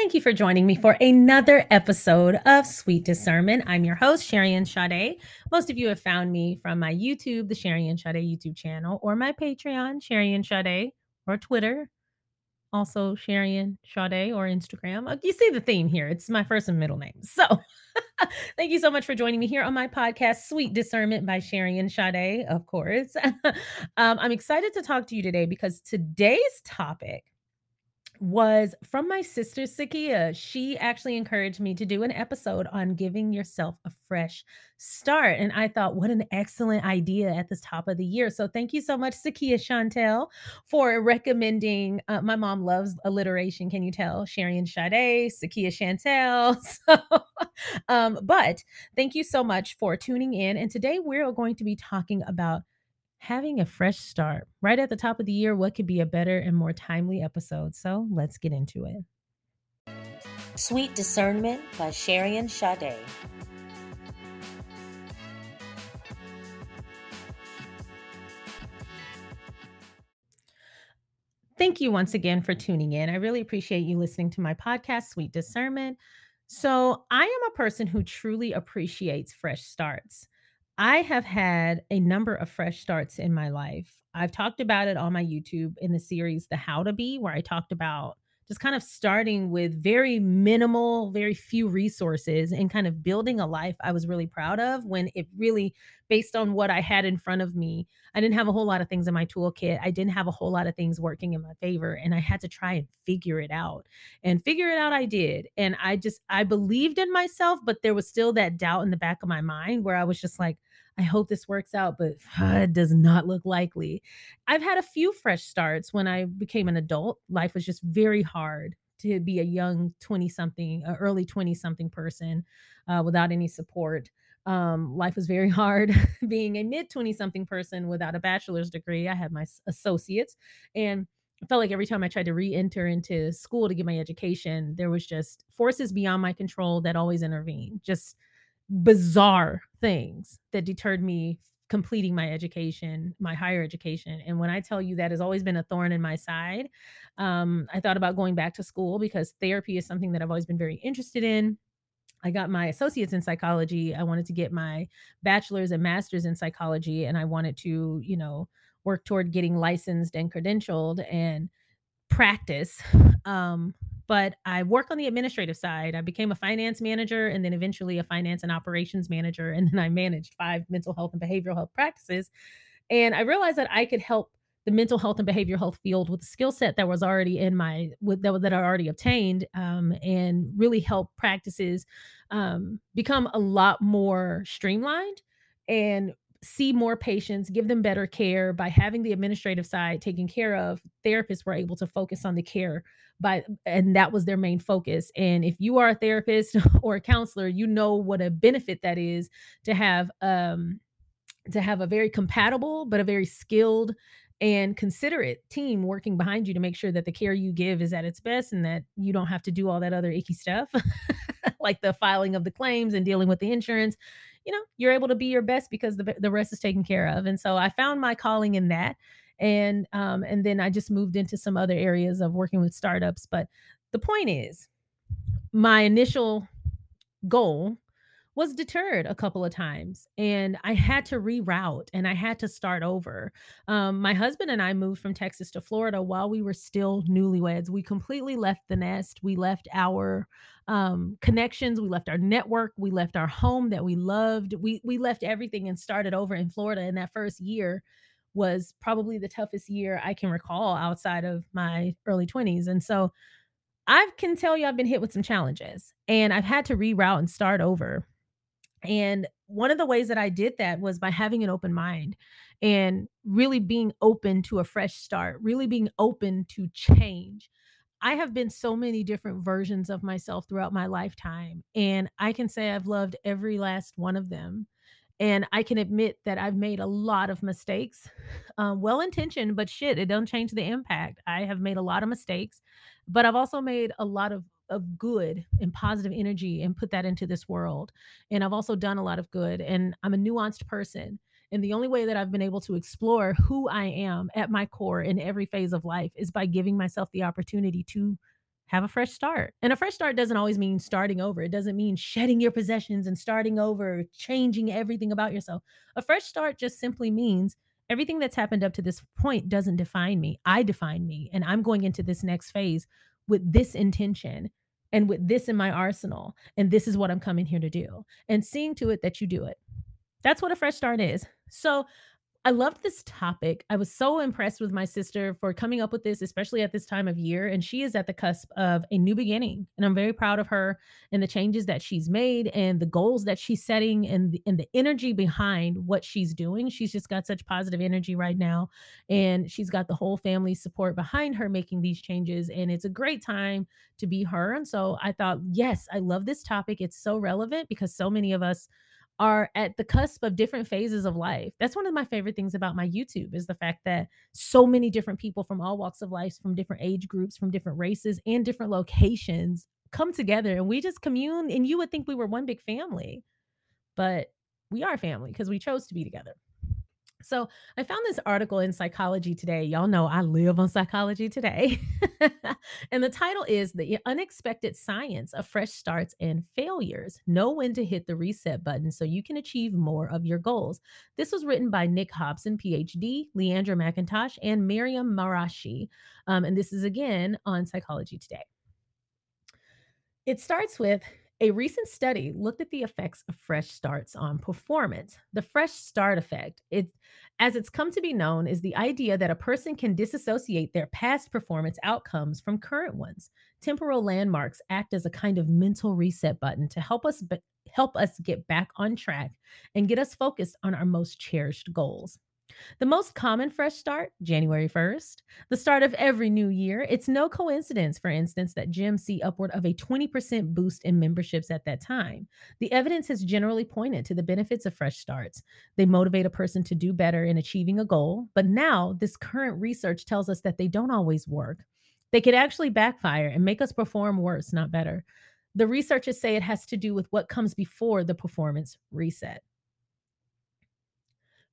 Thank you for joining me for another episode of Sweet Discernment. I'm your host, Sherry Sade. Most of you have found me from my YouTube, the Sherry Sade YouTube channel, or my Patreon, Sherry Sade, or Twitter, also Sherry Sade, or Instagram. Uh, you see the theme here. It's my first and middle name. So thank you so much for joining me here on my podcast, Sweet Discernment by Sherry Sade, of course. um, I'm excited to talk to you today because today's topic was from my sister Sakeia. She actually encouraged me to do an episode on giving yourself a fresh start. And I thought, what an excellent idea at this top of the year. So thank you so much, Sakeia Chauntel, for recommending. Uh, my mom loves alliteration. Can you tell? And Sade, Sakeia Chauntel. So, um, but thank you so much for tuning in. And today we're going to be talking about having a fresh start right at the top of the year. What could be a better and more timely episode? So let's get into it. Sweet Discernment by Sherry Sade. Thank you once again for tuning in. I really appreciate you listening to my podcast, Sweet Discernment. So, I am a person who truly appreciates fresh starts. I have had a number of fresh starts in my life. I've talked about it on my YouTube in the series The How to Be, where I talked about just kind of starting with very minimal, very few resources and kind of building a life I was really proud of when it really, based on what I had in front of me, I didn't have a whole lot of things in my toolkit. I didn't have a whole lot of things working in my favor. And I had to try and figure it out. And figure it out, I did. And I just, I believed in myself, but there was still that doubt in the back of my mind where I was just like, I hope this works out, but uh, it does not look likely. I've had a few fresh starts when I became an adult. Life was just very hard to be a young 20 something, early 20 something person uh, without any support. Um, life was very hard being a mid 20 something person without a bachelor's degree. I had my associates and I felt like every time I tried to re-enter into school to get my education, there was just forces beyond my control that always intervened. Just bizarre things that deterred me completing my education, my higher education. And when I tell you that has always been a thorn in my side, um, I thought about going back to school because therapy is something that I've always been very interested in. I got my associates in psychology. I wanted to get my bachelor's and master's in psychology, and I wanted to, you know, work toward getting licensed and credentialed and practice. Um, but I work on the administrative side. I became a finance manager and then eventually a finance and operations manager. And then I managed five mental health and behavioral health practices. And I realized that I could help the mental health and behavioral health field with the skill set that was already in my with that, that I already obtained um, and really help practices um, become a lot more streamlined and see more patients, give them better care by having the administrative side taken care of. Therapists were able to focus on the care by and that was their main focus. And if you are a therapist or a counselor, you know what a benefit that is to have um to have a very compatible but a very skilled and considerate team working behind you to make sure that the care you give is at its best and that you don't have to do all that other icky stuff like the filing of the claims and dealing with the insurance you know, you're able to be your best because the, the rest is taken care of. And so I found my calling in that. And um, and then I just moved into some other areas of working with startups. But the point is, my initial goal was deterred a couple of times and I had to reroute and I had to start over. Um, my husband and I moved from Texas to Florida while we were still newlyweds. We completely left the nest. We left our um, connections. We left our network. We left our home that we loved. We we left everything and started over in Florida. And that first year was probably the toughest year I can recall outside of my early 20s. And so I can tell you I've been hit with some challenges and I've had to reroute and start over. And one of the ways that I did that was by having an open mind and really being open to a fresh start, really being open to change. I have been so many different versions of myself throughout my lifetime. And I can say I've loved every last one of them. And I can admit that I've made a lot of mistakes, uh, well intentioned, but shit, it don't change the impact. I have made a lot of mistakes, but I've also made a lot of of good and positive energy and put that into this world. And I've also done a lot of good and I'm a nuanced person. And the only way that I've been able to explore who I am at my core in every phase of life is by giving myself the opportunity to have a fresh start. And a fresh start doesn't always mean starting over. It doesn't mean shedding your possessions and starting over, changing everything about yourself. A fresh start just simply means everything that's happened up to this point doesn't define me. I define me. And I'm going into this next phase with this intention and with this in my arsenal. And this is what I'm coming here to do. And seeing to it that you do it. That's what a fresh start is. So I loved this topic. I was so impressed with my sister for coming up with this, especially at this time of year. And she is at the cusp of a new beginning. And I'm very proud of her and the changes that she's made and the goals that she's setting and the, and the energy behind what she's doing. She's just got such positive energy right now. And she's got the whole family support behind her making these changes. And it's a great time to be her. And so I thought, yes, I love this topic. It's so relevant because so many of us are at the cusp of different phases of life. That's one of my favorite things about my YouTube is the fact that so many different people from all walks of life, from different age groups, from different races and different locations come together and we just commune and you would think we were one big family. But we are family because we chose to be together. So I found this article in Psychology Today. Y'all know I live on Psychology Today. and the title is The Unexpected Science of Fresh Starts and Failures. Know when to hit the reset button so you can achieve more of your goals. This was written by Nick Hobson, PhD, Leandra McIntosh, and Miriam Marashi. Um, and this is again on Psychology Today. It starts with a recent study looked at the effects of fresh starts on performance. The fresh start effect, it, as it's come to be known, is the idea that a person can disassociate their past performance outcomes from current ones. Temporal landmarks act as a kind of mental reset button to help us be, help us get back on track and get us focused on our most cherished goals. The most common fresh start, January 1st, the start of every new year. It's no coincidence, for instance, that gyms see upward of a 20% boost in memberships at that time. The evidence has generally pointed to the benefits of fresh starts. They motivate a person to do better in achieving a goal, but now this current research tells us that they don't always work. They could actually backfire and make us perform worse, not better. The researchers say it has to do with what comes before the performance reset.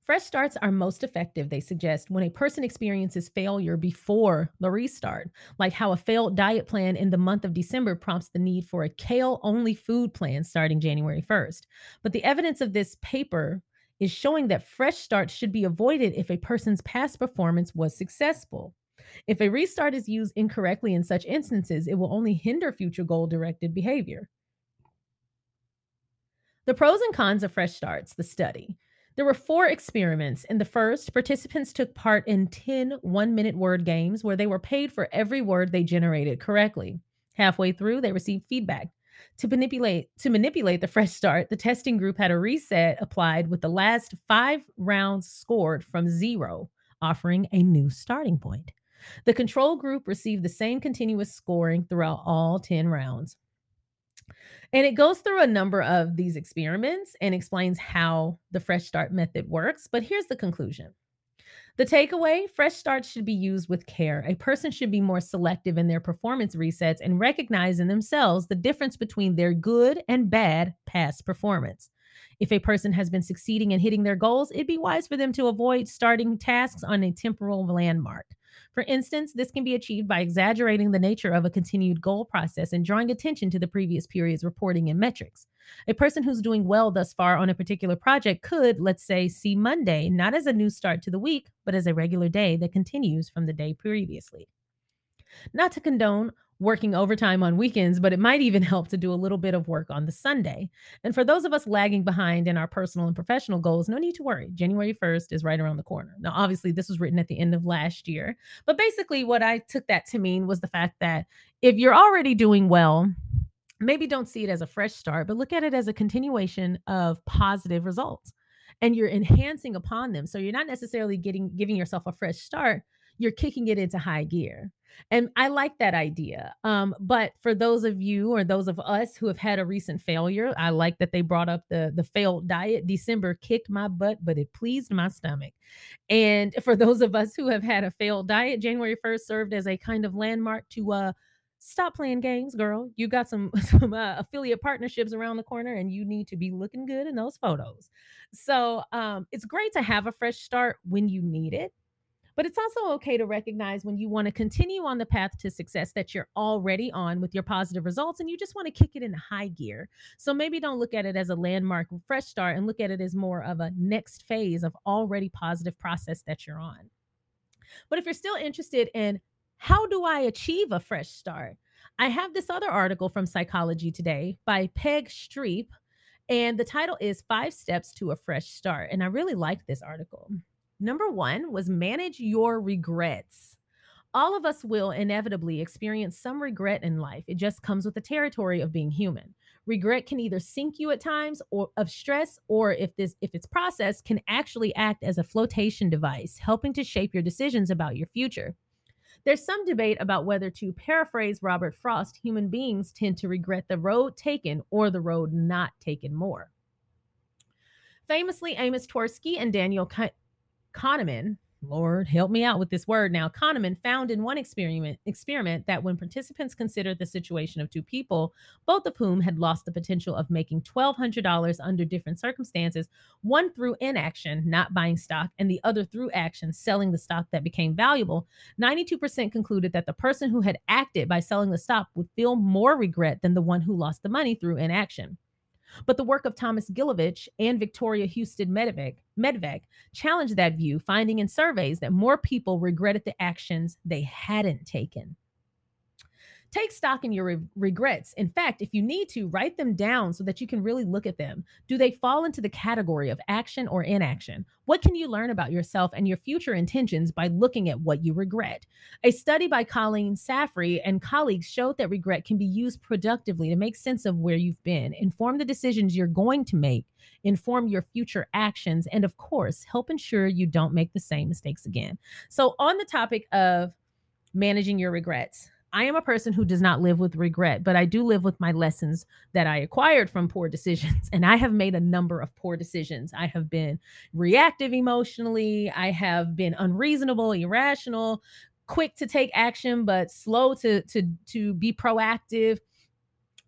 Fresh starts are most effective, they suggest, when a person experiences failure before the restart, like how a failed diet plan in the month of December prompts the need for a kale only food plan starting January 1st. But the evidence of this paper is showing that fresh starts should be avoided if a person's past performance was successful. If a restart is used incorrectly in such instances, it will only hinder future goal directed behavior. The pros and cons of fresh starts, the study. There were four experiments. In the first, participants took part in 10 one minute word games where they were paid for every word they generated correctly. Halfway through, they received feedback. To manipulate to manipulate the fresh start, the testing group had a reset applied with the last 5 rounds scored from 0, offering a new starting point. The control group received the same continuous scoring throughout all 10 rounds. And it goes through a number of these experiments and explains how the fresh start method works. But here's the conclusion the takeaway fresh starts should be used with care. A person should be more selective in their performance resets and recognize in themselves the difference between their good and bad past performance. If a person has been succeeding in hitting their goals, it'd be wise for them to avoid starting tasks on a temporal landmark. For instance, this can be achieved by exaggerating the nature of a continued goal process and drawing attention to the previous period's reporting and metrics. A person who's doing well thus far on a particular project could, let's say, see Monday not as a new start to the week, but as a regular day that continues from the day previously. Not to condone working overtime on weekends, but it might even help to do a little bit of work on the Sunday. And for those of us lagging behind in our personal and professional goals, no need to worry. January 1st is right around the corner. Now, obviously, this was written at the end of last year, but basically, what I took that to mean was the fact that if you're already doing well, maybe don't see it as a fresh start, but look at it as a continuation of positive results. And you're enhancing upon them. So you're not necessarily getting giving yourself a fresh start, you're kicking it into high gear. And I like that idea. Um, but for those of you or those of us who have had a recent failure, I like that they brought up the the failed diet. December kicked my butt, but it pleased my stomach. And for those of us who have had a failed diet, January 1st served as a kind of landmark to uh stop playing games, girl. You got some some uh, affiliate partnerships around the corner, and you need to be looking good in those photos. So um, it's great to have a fresh start when you need it, But it's also okay to recognize when you want to continue on the path to success that you're already on with your positive results and you just want to kick it in high gear. So maybe don't look at it as a landmark fresh start and look at it as more of a next phase of already positive process that you're on. But if you're still interested in how do I achieve a fresh start? I have this other article from Psychology Today by Peg Streep, and the title is Five Steps to a Fresh Start. And I really like this article. Number one was manage your regrets. All of us will inevitably experience some regret in life. It just comes with the territory of being human. Regret can either sink you at times or of stress or if this if it's processed can actually act as a flotation device, helping to shape your decisions about your future. There's some debate about whether to paraphrase Robert Frost, human beings tend to regret the road taken or the road not taken more. Famously, Amos Tversky and Daniel Kahneman, Lord, help me out with this word now. Kahneman found in one experiment experiment that when participants considered the situation of two people, both of whom had lost the potential of making $1,200 under different circumstances, one through inaction, not buying stock, and the other through action, selling the stock that became valuable, 92% concluded that the person who had acted by selling the stock would feel more regret than the one who lost the money through inaction. But the work of Thomas Gilovich and Victoria Husted Medvec, challenged that view, finding in surveys that more people regretted the actions they hadn't taken. Take stock in your re- regrets. In fact, if you need to, write them down so that you can really look at them. Do they fall into the category of action or inaction? What can you learn about yourself and your future intentions by looking at what you regret? A study by Colleen Saffrey and colleagues showed that regret can be used productively to make sense of where you've been, inform the decisions you're going to make, inform your future actions, and of course, help ensure you don't make the same mistakes again. So, on the topic of managing your regrets, I am a person who does not live with regret, but I do live with my lessons that I acquired from poor decisions. And I have made a number of poor decisions. I have been reactive emotionally, I have been unreasonable, irrational, quick to take action but slow to to to be proactive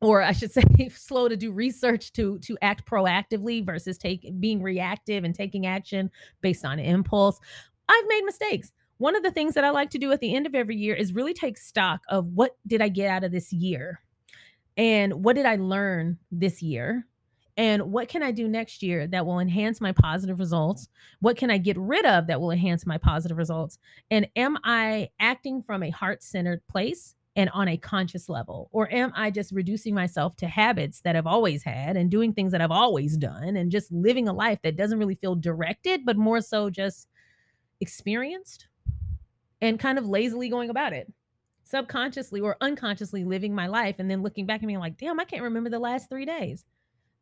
or I should say slow to do research to to act proactively versus take being reactive and taking action based on impulse. I've made mistakes one of the things that I like to do at the end of every year is really take stock of what did I get out of this year? And what did I learn this year? And what can I do next year that will enhance my positive results? What can I get rid of that will enhance my positive results? And am I acting from a heart centered place and on a conscious level? Or am I just reducing myself to habits that I've always had and doing things that I've always done and just living a life that doesn't really feel directed, but more so just experienced? And kind of lazily going about it. Subconsciously or unconsciously living my life and then looking back at me like damn i can't remember the last three days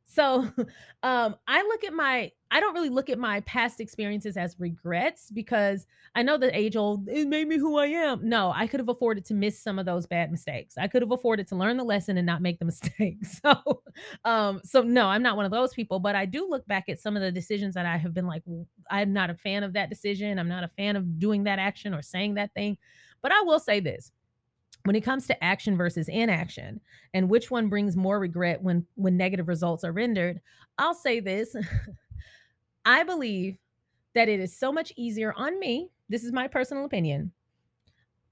so um, I look at my, I don't really look at my past experiences as regrets because I know the age old, it made me who I am. No, I could have afforded to miss some of those bad mistakes. I could have afforded to learn the lesson and not make the mistake. So, um, so no, I'm not one of those people, but I do look back at some of the decisions that I have been like, I'm not a fan of that decision. I'm not a fan of doing that action or saying that thing. But I will say this when it comes to action versus inaction and which one brings more regret when when negative results are rendered i'll say this. I believe that it is so much easier on me this is my personal opinion.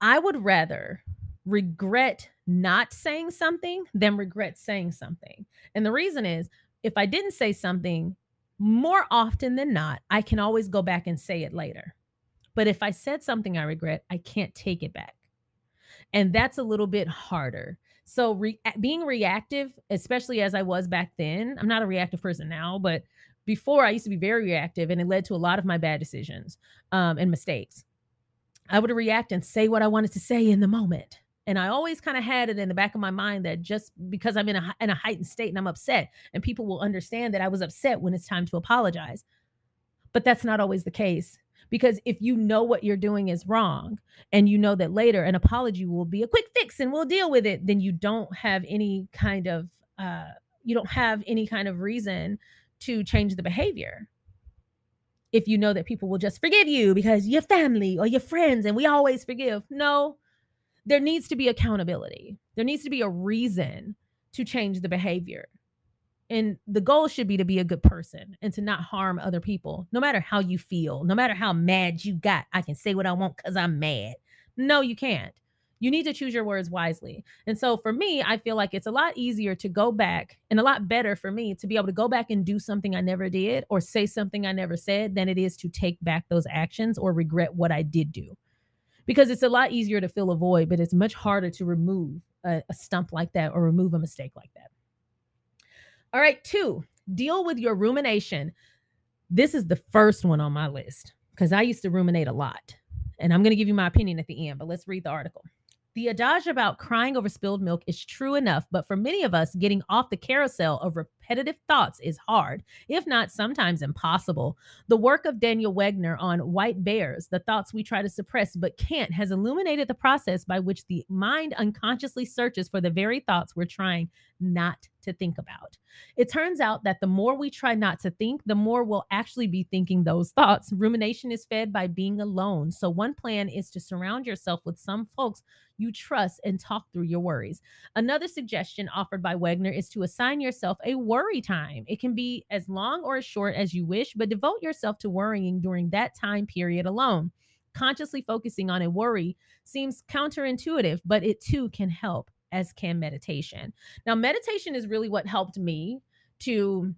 I would rather regret not saying something than regret saying something. And the reason is if i didn't say something more often than not i can always go back and say it later. But if i said something i regret i can't take it back and that's a little bit harder. So re- being reactive, especially as I was back then, I'm not a reactive person now, but before I used to be very reactive and it led to a lot of my bad decisions um, and mistakes. I would react and say what I wanted to say in the moment. And I always kind of had it in the back of my mind that just because I'm in a in a heightened state and I'm upset, and people will understand that I was upset when it's time to apologize. But that's not always the case. Because if you know what you're doing is wrong and you know that later an apology will be a quick fix and we'll deal with it, then you don't have any kind of uh you don't have any kind of reason to change the behavior. If you know that people will just forgive you because you're family or your friends and we always forgive. No, there needs to be accountability. There needs to be a reason to change the behavior. And the goal should be to be a good person and to not harm other people, no matter how you feel, no matter how mad you got. I can say what I want because I'm mad. No, you can't. You need to choose your words wisely. And so for me, I feel like it's a lot easier to go back and a lot better for me to be able to go back and do something I never did or say something I never said than it is to take back those actions or regret what I did do. Because it's a lot easier to fill a void, but it's much harder to remove a, a stump like that or remove a mistake like that. All right, two, deal with your rumination. This is the first one on my list because I used to ruminate a lot. And I'm going to give you my opinion at the end, but let's read the article. The adage about crying over spilled milk is true enough, but for many of us, getting off the carousel of repetitive thoughts is hard, if not sometimes impossible. The work of Daniel Wegner on White Bears, the thoughts we try to suppress but can't, has illuminated the process by which the mind unconsciously searches for the very thoughts we're trying not to think about. It turns out that the more we try not to think, the more we'll actually be thinking those thoughts. Rumination is fed by being alone. So, one plan is to surround yourself with some folks you trust and talk through your worries. Another suggestion offered by Wegner is to assign yourself a worry time. It can be as long or as short as you wish, but devote yourself to worrying during that time period alone. Consciously focusing on a worry seems counterintuitive, but it too can help, as can meditation. Now, meditation is really what helped me to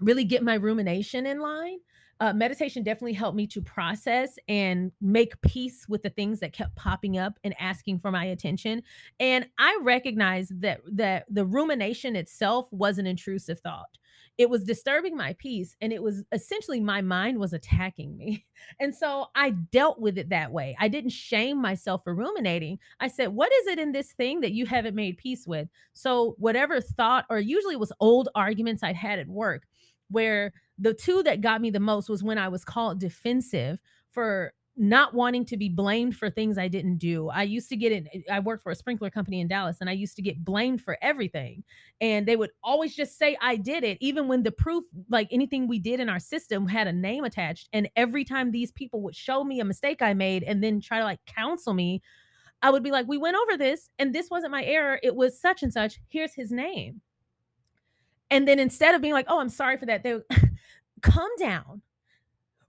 really get my rumination in line. Uh, meditation definitely helped me to process and make peace with the things that kept popping up and asking for my attention. And i recognized that that the rumination itself was an intrusive thought it was disturbing my peace and it was essentially my mind was attacking me. And so i dealt with it that way. I didn't shame myself for ruminating. I said what is it in this thing that you haven't made peace with? So whatever thought or usually it was old arguments i'd had at work where the two that got me the most was when I was called defensive for not wanting to be blamed for things I didn't do. I used to get it. Eh, I worked for a sprinkler company in Dallas and I used to get blamed for everything. And they would always just say I did it, even when the proof, like anything we did in our system, had a name attached. And every time these people would show me a mistake I made and then try to like counsel me, I would be like, We went over this and this wasn't my error. It was such and such. Here's his name. And then instead of being like, Oh, I'm sorry for that, they come down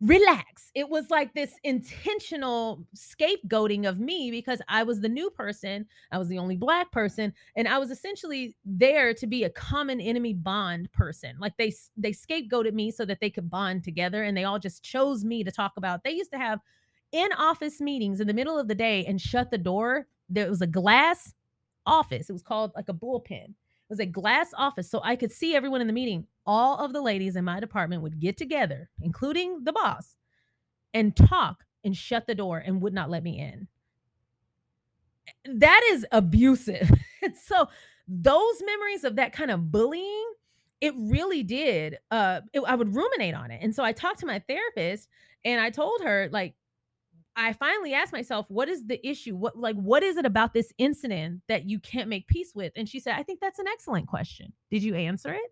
relax. It was like this intentional scapegoating of me because I was the new person. I was the only black person and I was essentially there to be a common enemy bond person. Like they they scapegoated me so that they could bond together and they all just chose me to talk about. They used to have in office meetings in the middle of the day and shut the door. There was a glass office. It was called like a bullpen It was a glass office so I could see everyone in the meeting. All of the ladies in my department would get together, including the boss, and talk and shut the door and would not let me in. That is abusive. so those memories of that kind of bullying, it really did. Uh, it, I would ruminate on it. And so I talked to my therapist and I told her, like, I finally asked myself, what is the issue? What like what is it about this incident that you can't make peace with? And she said, I think that's an excellent question. Did you answer it?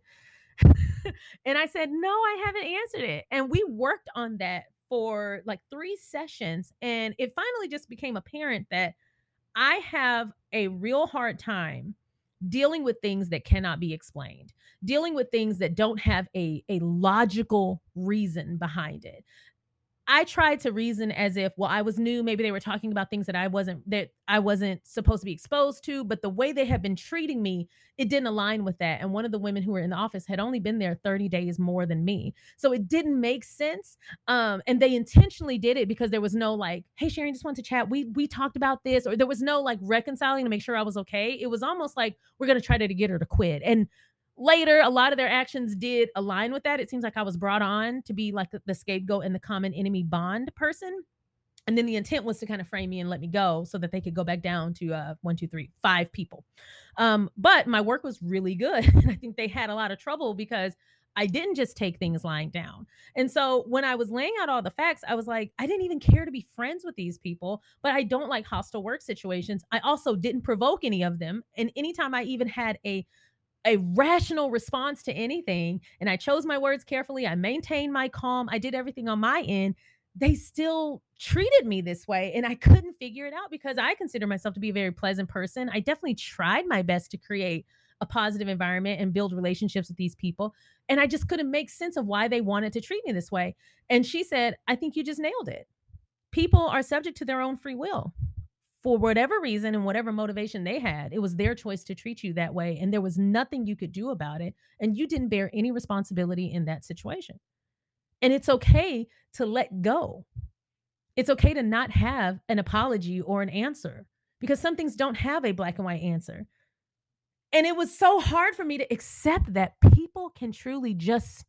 And I said, No, I haven't answered it. And we worked on that for like three sessions. And it finally just became apparent that I have a real hard time dealing with things that cannot be explained, dealing with things that don't have a, a logical reason behind it. I tried to reason as if, well, I was new. Maybe they were talking about things that I wasn't that I wasn't supposed to be exposed to. But the way they had been treating me, it didn't align with that. And one of the women who were in the office had only been there 30 days more than me, so it didn't make sense. Um, and they intentionally did it because there was no like, hey, Sharon, just want to chat. We we talked about this, or there was no like reconciling to make sure I was okay. It was almost like we're gonna try to get her to quit. And later a lot of their actions did align with that it seems like i was brought on to be like the, scapegoat and the common enemy bond person and then the intent was to kind of frame me and let me go so that they could go back down to uh one two three five people um but my work was really good and i think they had a lot of trouble because I didn't just take things lying down. And so when I was laying out all the facts, I was like, I didn't even care to be friends with these people, but I don't like hostile work situations. I also didn't provoke any of them. And anytime I even had a a rational response to anything and I chose my words carefully. I maintained my calm. I did everything on my end. They still treated me this way and I couldn't figure it out because I consider myself to be a very pleasant person. I definitely tried my best to create a positive environment and build relationships with these people. And I just couldn't make sense of why they wanted to treat me this way. And she said, I think you just nailed it. People are subject to their own free will. For whatever reason and whatever motivation they had, it was their choice to treat you that way. And there was nothing you could do about it. And you didn't bear any responsibility in that situation. And it's okay to let go. It's okay to not have an apology or an answer because some things don't have a black and white answer. And it was so hard for me to accept that people can truly just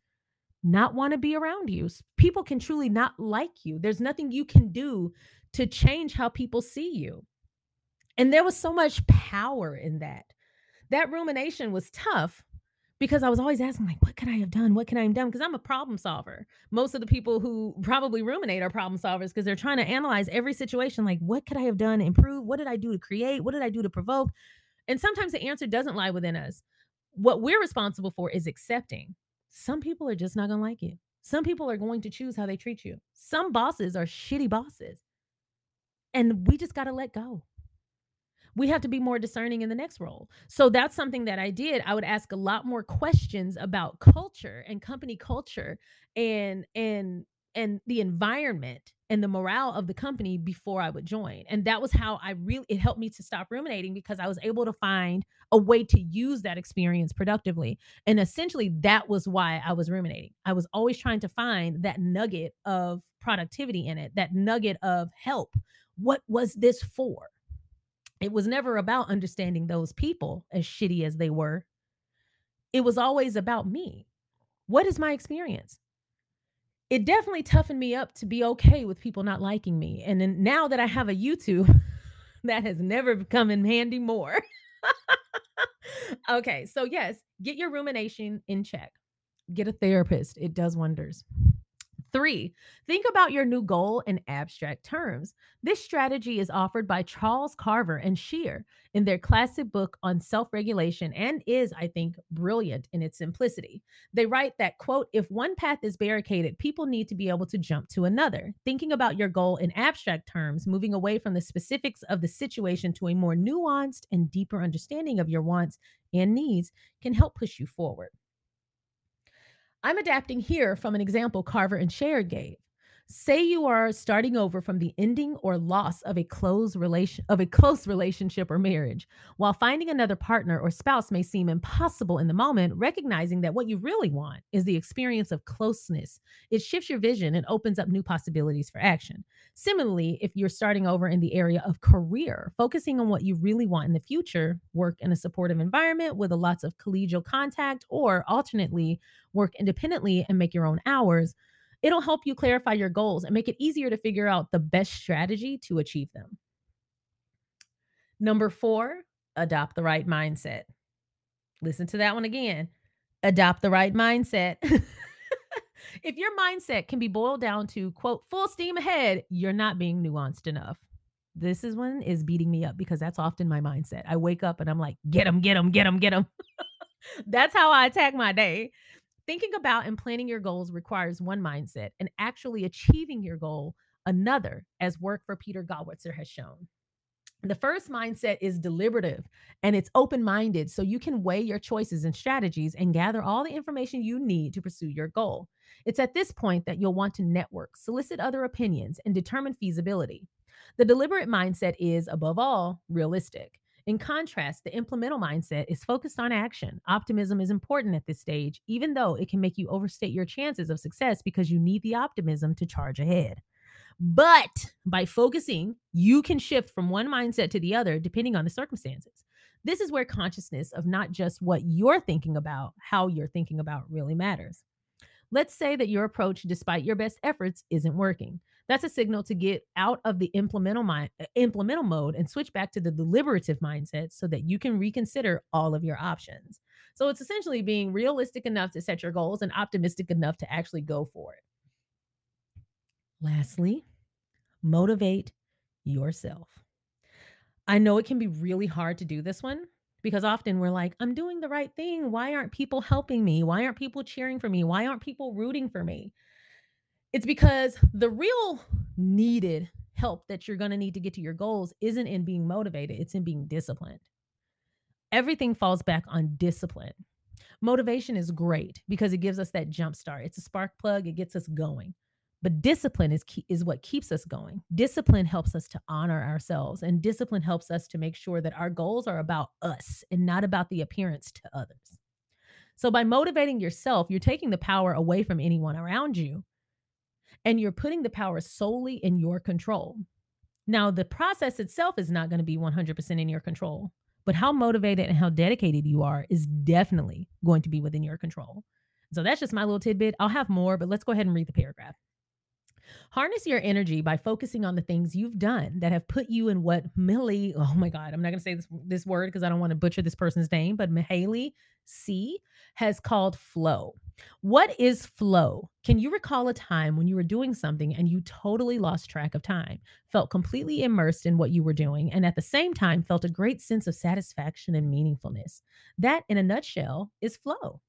not want to be around you. People can truly not like you. There's nothing you can do to change how people see you. And there was so much power in that. That rumination was tough because I was always asking, like, what could I have done? What can I have done? Because I'm a problem solver. Most of the people who probably ruminate are problem solvers because they're trying to analyze every situation, like, what could I have done improve? What did I do to create? What did I do to provoke? And sometimes the answer doesn't lie within us. What we're responsible for is accepting. Some people are just not going to like you. Some people are going to choose how they treat you. Some bosses are shitty bosses. And we just got to let go we have to be more discerning in the next role. So that's something that I did. I would ask a lot more questions about culture and company culture and and and the environment and the morale of the company before I would join. And that was how I really it helped me to stop ruminating because I was able to find a way to use that experience productively. And essentially that was why I was ruminating. I was always trying to find that nugget of productivity in it, that nugget of help. What was this for? it was never about understanding those people as shitty as they were. It was always about me. What is my experience? It definitely toughened me up to be okay with people not liking me. And then now that I have a YouTube, that has never come in handy more. okay, so yes, get your rumination in check. Get a therapist, it does wonders. Three, think about your new goal in abstract terms. This strategy is offered by Charles Carver and Scheier in their classic book on self regulation and is, I think, brilliant in its simplicity. They write that, quote, if one path is barricaded, people need to be able to jump to another. Thinking about your goal in abstract terms, moving away from the specifics of the situation to a more nuanced and deeper understanding of your wants and needs, can help push you forward. I'm adapting here from an example Carver and Scheier gave. Say you are starting over from the ending or loss of a close relation of a close relationship or marriage. While finding another partner or spouse may seem impossible in the moment, recognizing that what you really want is the experience of closeness. It shifts your vision and opens up new possibilities for action. Similarly, if you're starting over in the area of career, focusing on what you really want in the future, work in a supportive environment with a lots of collegial contact or alternately work independently and make your own hours It'll help you clarify your goals and make it easier to figure out the best strategy to achieve them. Number four, adopt the right mindset. Listen to that one again. Adopt the right mindset. if your mindset can be boiled down to, quote, full steam ahead, you're not being nuanced enough. This is one is beating me up because that's often my mindset. I wake up and I'm like, get them, get them, get them, get them. that's how I attack my day. Thinking about and planning your goals requires one mindset, and actually achieving your goal, another, as work for Peter Gollwitzer has shown. The first mindset is deliberative and it's open minded, so you can weigh your choices and strategies and gather all the information you need to pursue your goal. It's at this point that you'll want to network, solicit other opinions, and determine feasibility. The deliberate mindset is, above all, realistic. In contrast, the implemental mindset is focused on action. Optimism is important at this stage, even though it can make you overstate your chances of success because you need the optimism to charge ahead. But by focusing, you can shift from one mindset to the other depending on the circumstances. This is where consciousness of not just what you're thinking about, how you're thinking about really matters. Let's say that your approach, despite your best efforts, isn't working. That's a signal to get out of the implemental mind, uh, implemental mode and switch back to the deliberative mindset so that you can reconsider all of your options. So it's essentially being realistic enough to set your goals and optimistic enough to actually go for it. Lastly, motivate yourself. I know it can be really hard to do this one because often we're like, I'm doing the right thing. Why aren't people helping me? Why aren't people cheering for me? Why aren't people rooting for me? It's because the real needed help that you're going to need to get to your goals isn't in being motivated, it's in being disciplined. everything falls back on discipline. Motivation is great because it gives us that jump start. It's a spark plug, it gets us going. But discipline is key, is what keeps us going. Discipline helps us to honor ourselves and discipline helps us to make sure that our goals are about us and not about the appearance to others. So by motivating yourself, you're taking the power away from anyone around you and you're putting the power solely in your control. Now, the process itself is not going to be 100% in your control, but how motivated and how dedicated you are is definitely going to be within your control. So that's just my little tidbit. I'll have more, but let's go ahead and read the paragraph. Harness your energy by focusing on the things you've done that have put you in what Millie, oh my God, I'm not going to say this, this word because I don't want to butcher this person's name, but Mihaly C has called flow. What is flow? Can you recall a time when you were doing something and you totally lost track of time, felt completely immersed in what you were doing, and at the same time felt a great sense of satisfaction and meaningfulness? That, in a nutshell, is flow.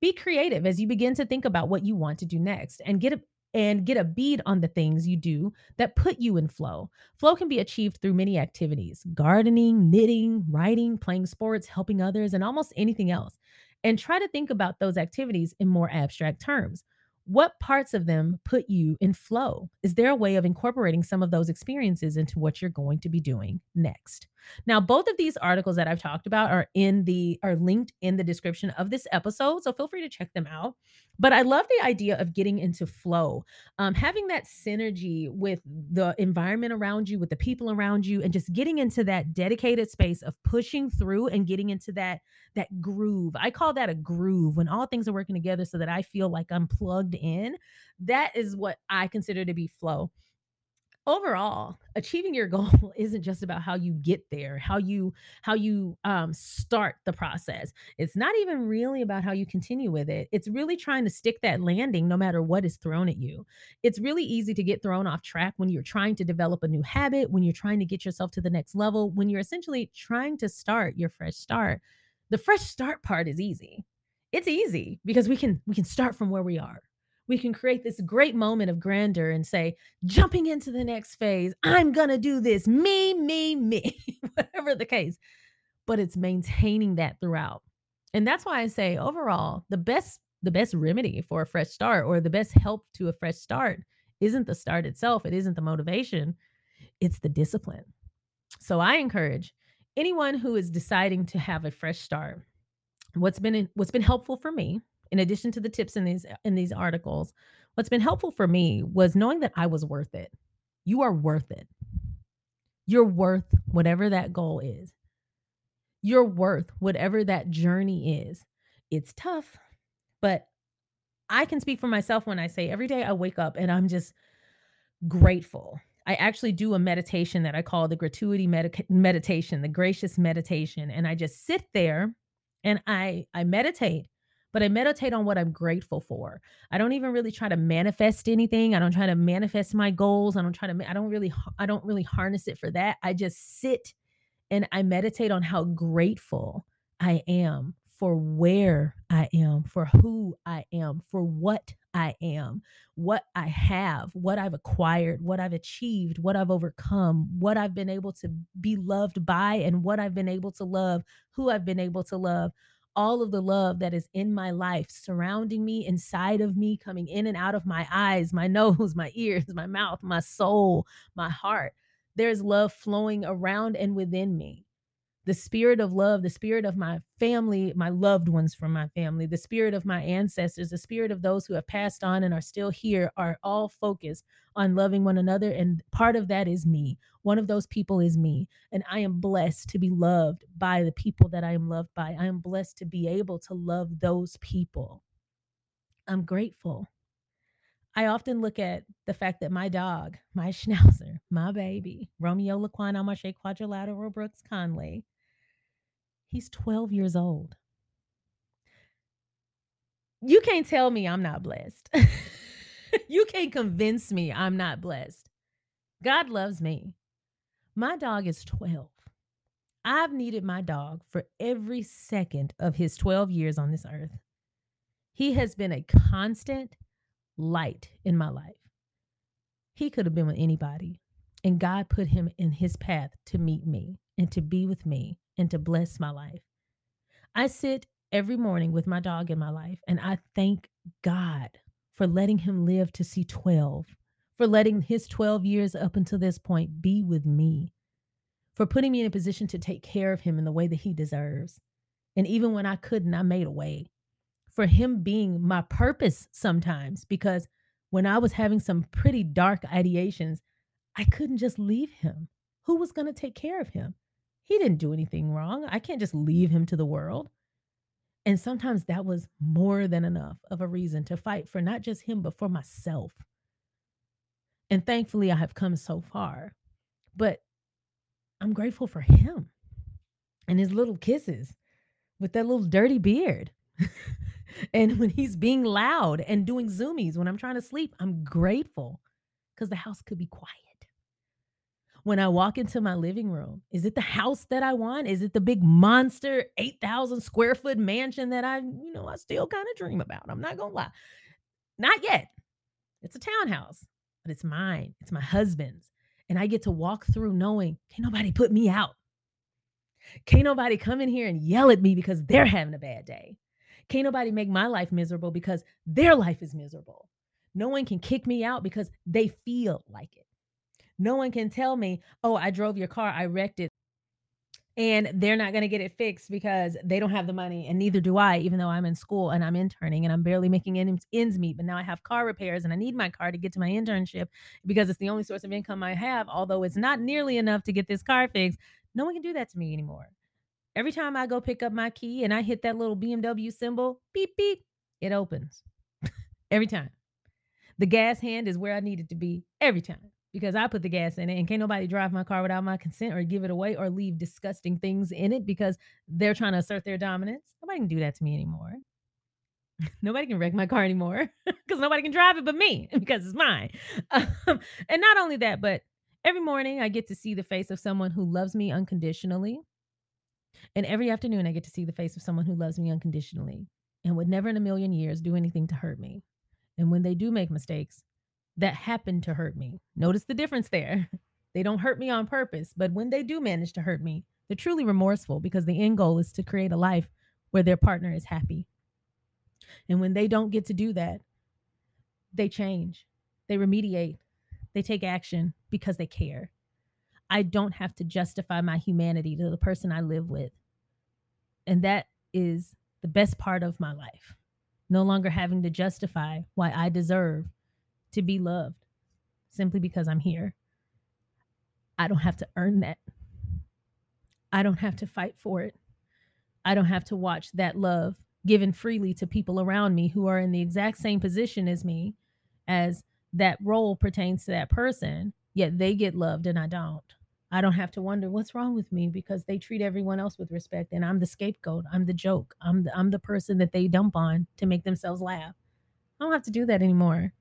Be creative as you begin to think about what you want to do next and get a, and get a bead on the things you do that put you in flow. Flow can be achieved through many activities gardening, knitting, writing, playing sports, helping others, and almost anything else. And try to think about those activities in more abstract terms. What parts of them put you in flow? Is there a way of incorporating some of those experiences into what you're going to be doing next? Now, both of these articles that I've talked about are in the are linked in the description of this episode, so feel free to check them out. But I love the idea of getting into flow, um, having that synergy with the environment around you, with the people around you, and just getting into that dedicated space of pushing through and getting into that that groove. I call that a groove when all things are working together, so that I feel like I'm plugged in. That is what I consider to be flow overall achieving your goal isn't just about how you get there how you how you um, start the process. It's not even really about how you continue with it. It's really trying to stick that landing no matter what is thrown at you. It's really easy to get thrown off track when you're trying to develop a new habit when you're trying to get yourself to the next level when you're essentially trying to start your fresh start. The fresh start part is easy. It's easy because we can we can start from where we are we can create this great moment of grandeur and say, jumping into the next phase, I'm going to do this, me, me, me, whatever the case. But it's maintaining that throughout. And that's why I say overall, the best the best remedy for a fresh start or the best help to a fresh start isn't the start itself, it isn't the motivation, it's the discipline. So I encourage anyone who is deciding to have a fresh start. What's been what's been helpful for me in addition to the tips in these in these articles, what's been helpful for me was knowing that I was worth it. You are worth it. You're worth whatever that goal is. You're worth whatever that journey is. It's tough, but I can speak for myself when I say every day I wake up and I'm just grateful. I actually do a meditation that I call the gratuity med- meditation, the gracious meditation, and I just sit there and I I meditate but I meditate on what I'm grateful for. I don't even really try to manifest anything. I don't try to manifest my goals. I don't try to I don't really I don't really harness it for that. I just sit and I meditate on how grateful I am for where I am, for who I am, for what I am, what I have, what I've acquired, what I've achieved, what I've overcome, what I've been able to be loved by, and what I've been able to love, who I've been able to love, all of the love that is in my life, surrounding me, inside of me, coming in and out of my eyes, my nose, my ears, my mouth, my soul, my heart. There's love flowing around and within me the spirit of love, the spirit of my family, my loved ones from my family, the spirit of my ancestors, the spirit of those who have passed on and are still here are all focused on loving one another. And part of that is me. One of those people is me. And I am blessed to be loved by the people that I am loved by. I am blessed to be able to love those people. I'm grateful. I often look at the fact that my dog, my schnauzer, my baby, Romeo Laquan Amarche Quadrilateral Brooks Conley, He's 12 years old. You can't tell me I'm not blessed. you can't convince me I'm not blessed. God loves me. My dog is 12. I've needed my dog for every second of his 12 years on this earth. He has been a constant light in my life. He could have been with anybody, and God put him in his path to meet me and to be with me and to bless my life. I sit every morning with my dog in my life and I thank God for letting him live to see 12, for letting his 12 years up until this point be with me, for putting me in a position to take care of him in the way that he deserves. And even when I couldn't, I made a way for him being my purpose sometimes because when I was having some pretty dark ideations, I couldn't just leave him. Who was going to take care of him? He didn't do anything wrong. I can't just leave him to the world. And sometimes that was more than enough of a reason to fight for not just him, but for myself. And thankfully, I have come so far. But I'm grateful for him and his little kisses with that little dirty beard. and when he's being loud and doing zoomies when I'm trying to sleep, I'm grateful because the house could be quiet when I walk into my living room? Is it the house that I want? Is it the big monster 8,000 square foot mansion that I, you know, I still kind of dream about? I'm not going to lie. Not yet. It's a townhouse, but it's mine. It's my husband's. And I get to walk through knowing, can't nobody put me out. Can't nobody come in here and yell at me because they're having a bad day. Can't nobody make my life miserable because their life is miserable. No one can kick me out because they feel like it. No one can tell me, oh, I drove your car, I wrecked it. And they're not going to get it fixed because they don't have the money, and neither do I, even though I'm in school and I'm interning and I'm barely making ends, ends meet. But now I have car repairs and I need my car to get to my internship because it's the only source of income I have, although it's not nearly enough to get this car fixed. No one can do that to me anymore. Every time I go pick up my key and I hit that little BMW symbol, beep, beep, it opens. every time. The gas hand is where I need it to be every time because I put the gas in it and can't nobody drive my car without my consent or give it away or leave disgusting things in it because they're trying to assert their dominance. Nobody can do that to me anymore. nobody can wreck my car anymore because nobody can drive it but me because it's mine. Um, and not only that, but every morning I get to see the face of someone who loves me unconditionally. And every afternoon I get to see the face of someone who loves me unconditionally and would never in a million years do anything to hurt me. And when they do make mistakes, that happen to hurt me. Notice the difference there. They don't hurt me on purpose, but when they do manage to hurt me, they're truly remorseful because the end goal is to create a life where their partner is happy. And when they don't get to do that, they change, they remediate, they take action because they care. I don't have to justify my humanity to the person I live with. And that is the best part of my life. No longer having to justify why I deserve to be loved simply because I'm here. I don't have to earn that. I don't have to fight for it. I don't have to watch that love given freely to people around me who are in the exact same position as me, as that role pertains to that person, yet they get loved and I don't. I don't have to wonder what's wrong with me because they treat everyone else with respect and I'm the scapegoat. I'm the joke. I'm the, I'm the person that they dump on to make themselves laugh. I don't have to do that anymore.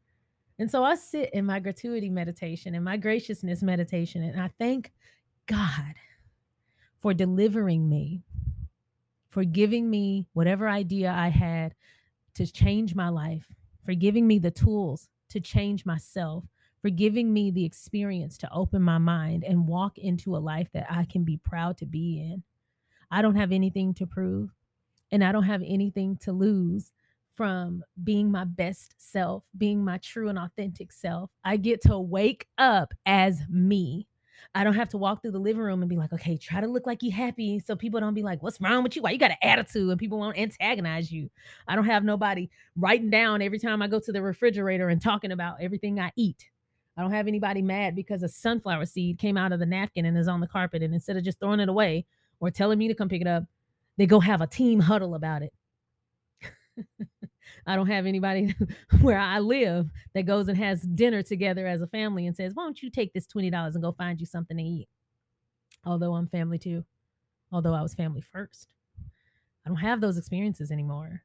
And so I sit in my gratuity meditation and my graciousness meditation, and I thank God for delivering me, for giving me whatever idea I had to change my life, for giving me the tools to change myself, for giving me the experience to open my mind and walk into a life that I can be proud to be in. I don't have anything to prove, and I don't have anything to lose from being my best self, being my true and authentic self. I get to wake up as me. I don't have to walk through the living room and be like, okay, try to look like you're happy so people don't be like, what's wrong with you? Why you got an attitude and people won't antagonize you. I don't have nobody writing down every time I go to the refrigerator and talking about everything I eat. I don't have anybody mad because a sunflower seed came out of the napkin and is on the carpet. And instead of just throwing it away or telling me to come pick it up, they go have a team huddle about it. I don't have anybody where I live that goes and has dinner together as a family and says, Why don't you take this $20 and go find you something to eat? Although I'm family too, although I was family first. I don't have those experiences anymore.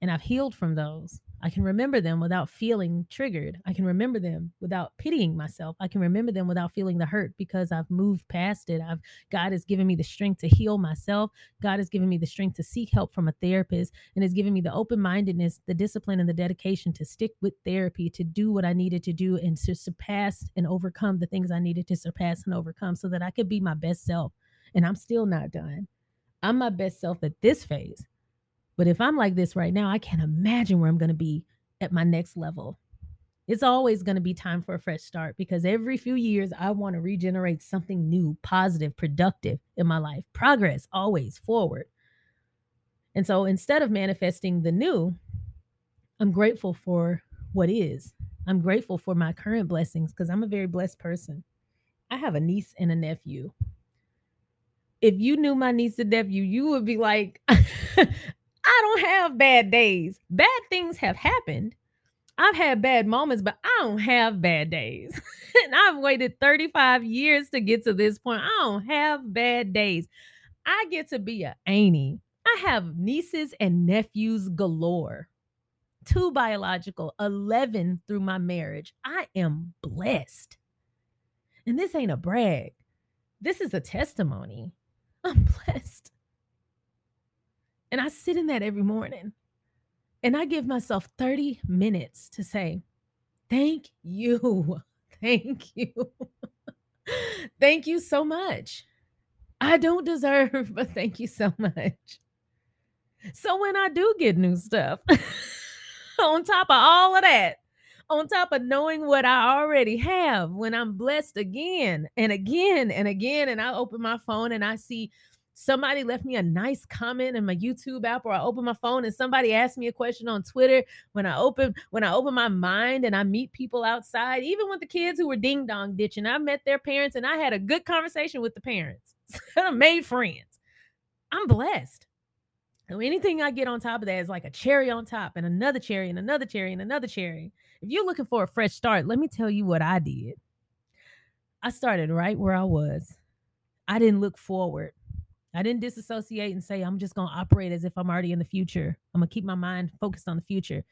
And I've healed from those. I can remember them without feeling triggered. I can remember them without pitying myself. I can remember them without feeling the hurt because I've moved past it. I've God has given me the strength to heal myself. God has given me the strength to seek help from a therapist and has given me the open-mindedness, the discipline and the dedication to stick with therapy, to do what I needed to do and to surpass and overcome the things I needed to surpass and overcome so that I could be my best self and I'm still not done. I'm my best self at this phase. But if I'm like this right now, I can't imagine where I'm going to be at my next level. It's always going to be time for a fresh start because every few years I want to regenerate something new, positive, productive in my life. Progress always forward. And so instead of manifesting the new, I'm grateful for what is. I'm grateful for my current blessings because I'm a very blessed person. I have a niece and a nephew. If you knew my niece and nephew, you would be like, I don't have bad days. Bad things have happened. I've had bad moments, but I don't have bad days. and I've waited 35 years to get to this point. I don't have bad days. I get to be a auntie. I have nieces and nephews galore. Two biological, 11 through my marriage. I am blessed. And this ain't a brag. This is a testimony. I'm blessed. And I sit in that every morning. And I give myself 30 minutes to say, Thank you. Thank you. thank you so much. I don't deserve, but thank you so much. So when I do get new stuff, on top of all of that, on top of knowing what I already have, when I'm blessed again and again and again, and I open my phone and I see somebody left me a nice comment in my YouTube app, or I open my phone and somebody asked me a question on Twitter. When I open when I open my mind and I meet people outside, even with the kids who were ding dong ditching, I met their parents and I had a good conversation with the parents. I made friends. I'm blessed. So anything I get on top of that is like a cherry on top, and another cherry, and another cherry, and another cherry. If you're looking for a fresh start, let me tell you what I did. I started right where I was. I didn't look forward. I didn't disassociate and say, I'm just going to operate as if I'm already in the future. I'm going to keep my mind focused on the future.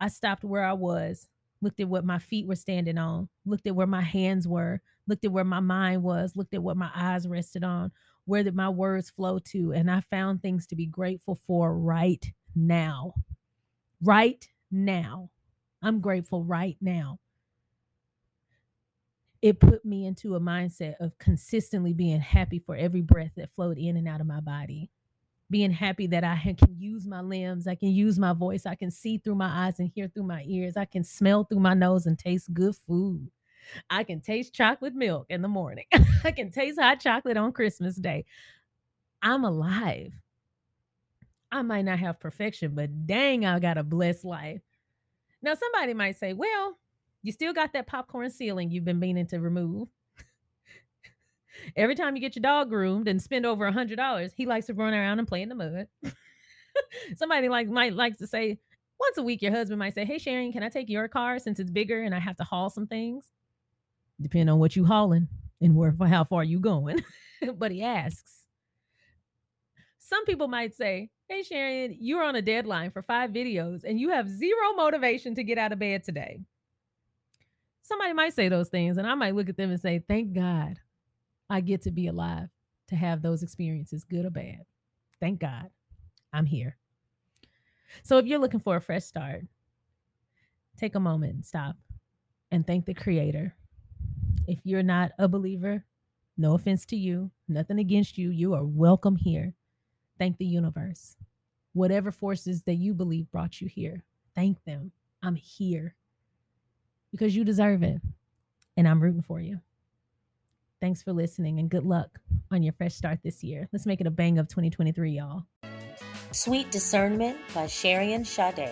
I stopped where I was, looked at what my feet were standing on, looked at where my hands were, looked at where my mind was, looked at what my eyes rested on, where did my words flow to. And I found things to be grateful for right now. Right now. I'm grateful right now. It put me into a mindset of consistently being happy for every breath that flowed in and out of my body. Being happy that I can use my limbs, I can use my voice, I can see through my eyes and hear through my ears, I can smell through my nose and taste good food. I can taste chocolate milk in the morning. I can taste hot chocolate on Christmas Day. I'm alive. I might not have perfection, but dang, I got a blessed life. Now, somebody might say, well, you still got that popcorn ceiling you've been meaning to remove. Every time you get your dog groomed and spend over a hundred dollars, he likes to run around and play in the mud. Somebody like might likes to say once a week, your husband might say, Hey Sharon, can I take your car since it's bigger and I have to haul some things? depending on what you hauling and where for how far you going. but he asks. Some people might say, Hey Sharon, you're on a deadline for five videos and you have zero motivation to get out of bed today. Somebody might say those things, and I might look at them and say, Thank God I get to be alive to have those experiences, good or bad. Thank God I'm here. So if you're looking for a fresh start, take a moment and stop and thank the Creator if you're not a believer, no offense to you, nothing against you. You are welcome here. Thank the universe. Whatever forces that you believe brought you here, thank them. I'm here because you deserve it. And I'm rooting for you. Thanks for listening and good luck on your fresh start this year. Let's make it a bang of 2023, y'all. Sweet Discernment by Sharian Sade.